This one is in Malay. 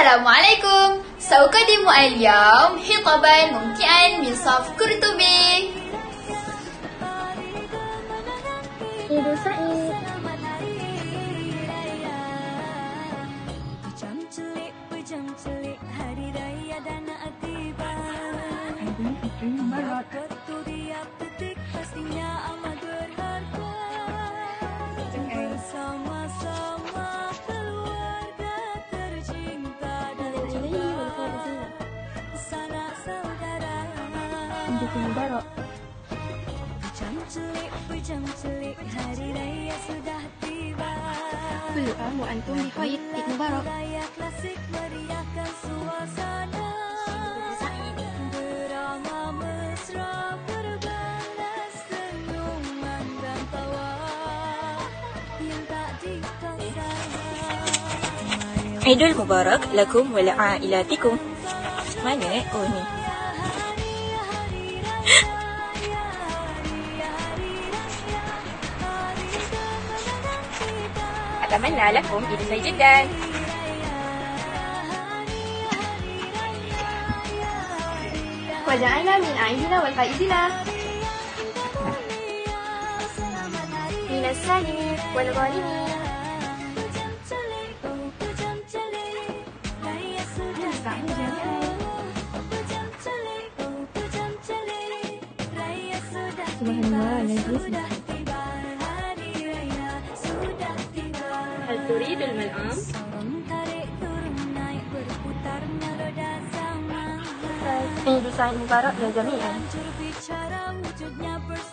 Assalamualaikum. سأقدم اليوم خطابا ممتعا من صف قرطبي. عيد سعيد. menjadi mubarak. Perlu kamu antum di khayyid di mubarak. Idul Mubarak lakum wa la'ailatikum. Mana? Oh ni. أتمنى لكم عيد سعيد جدا. وجعلنا من أعيدنا والفائزين من السالمين والغانمين Subhanallah Nabi Al-Turidul Mal'am Ini desain barat dan jami'an. Ya.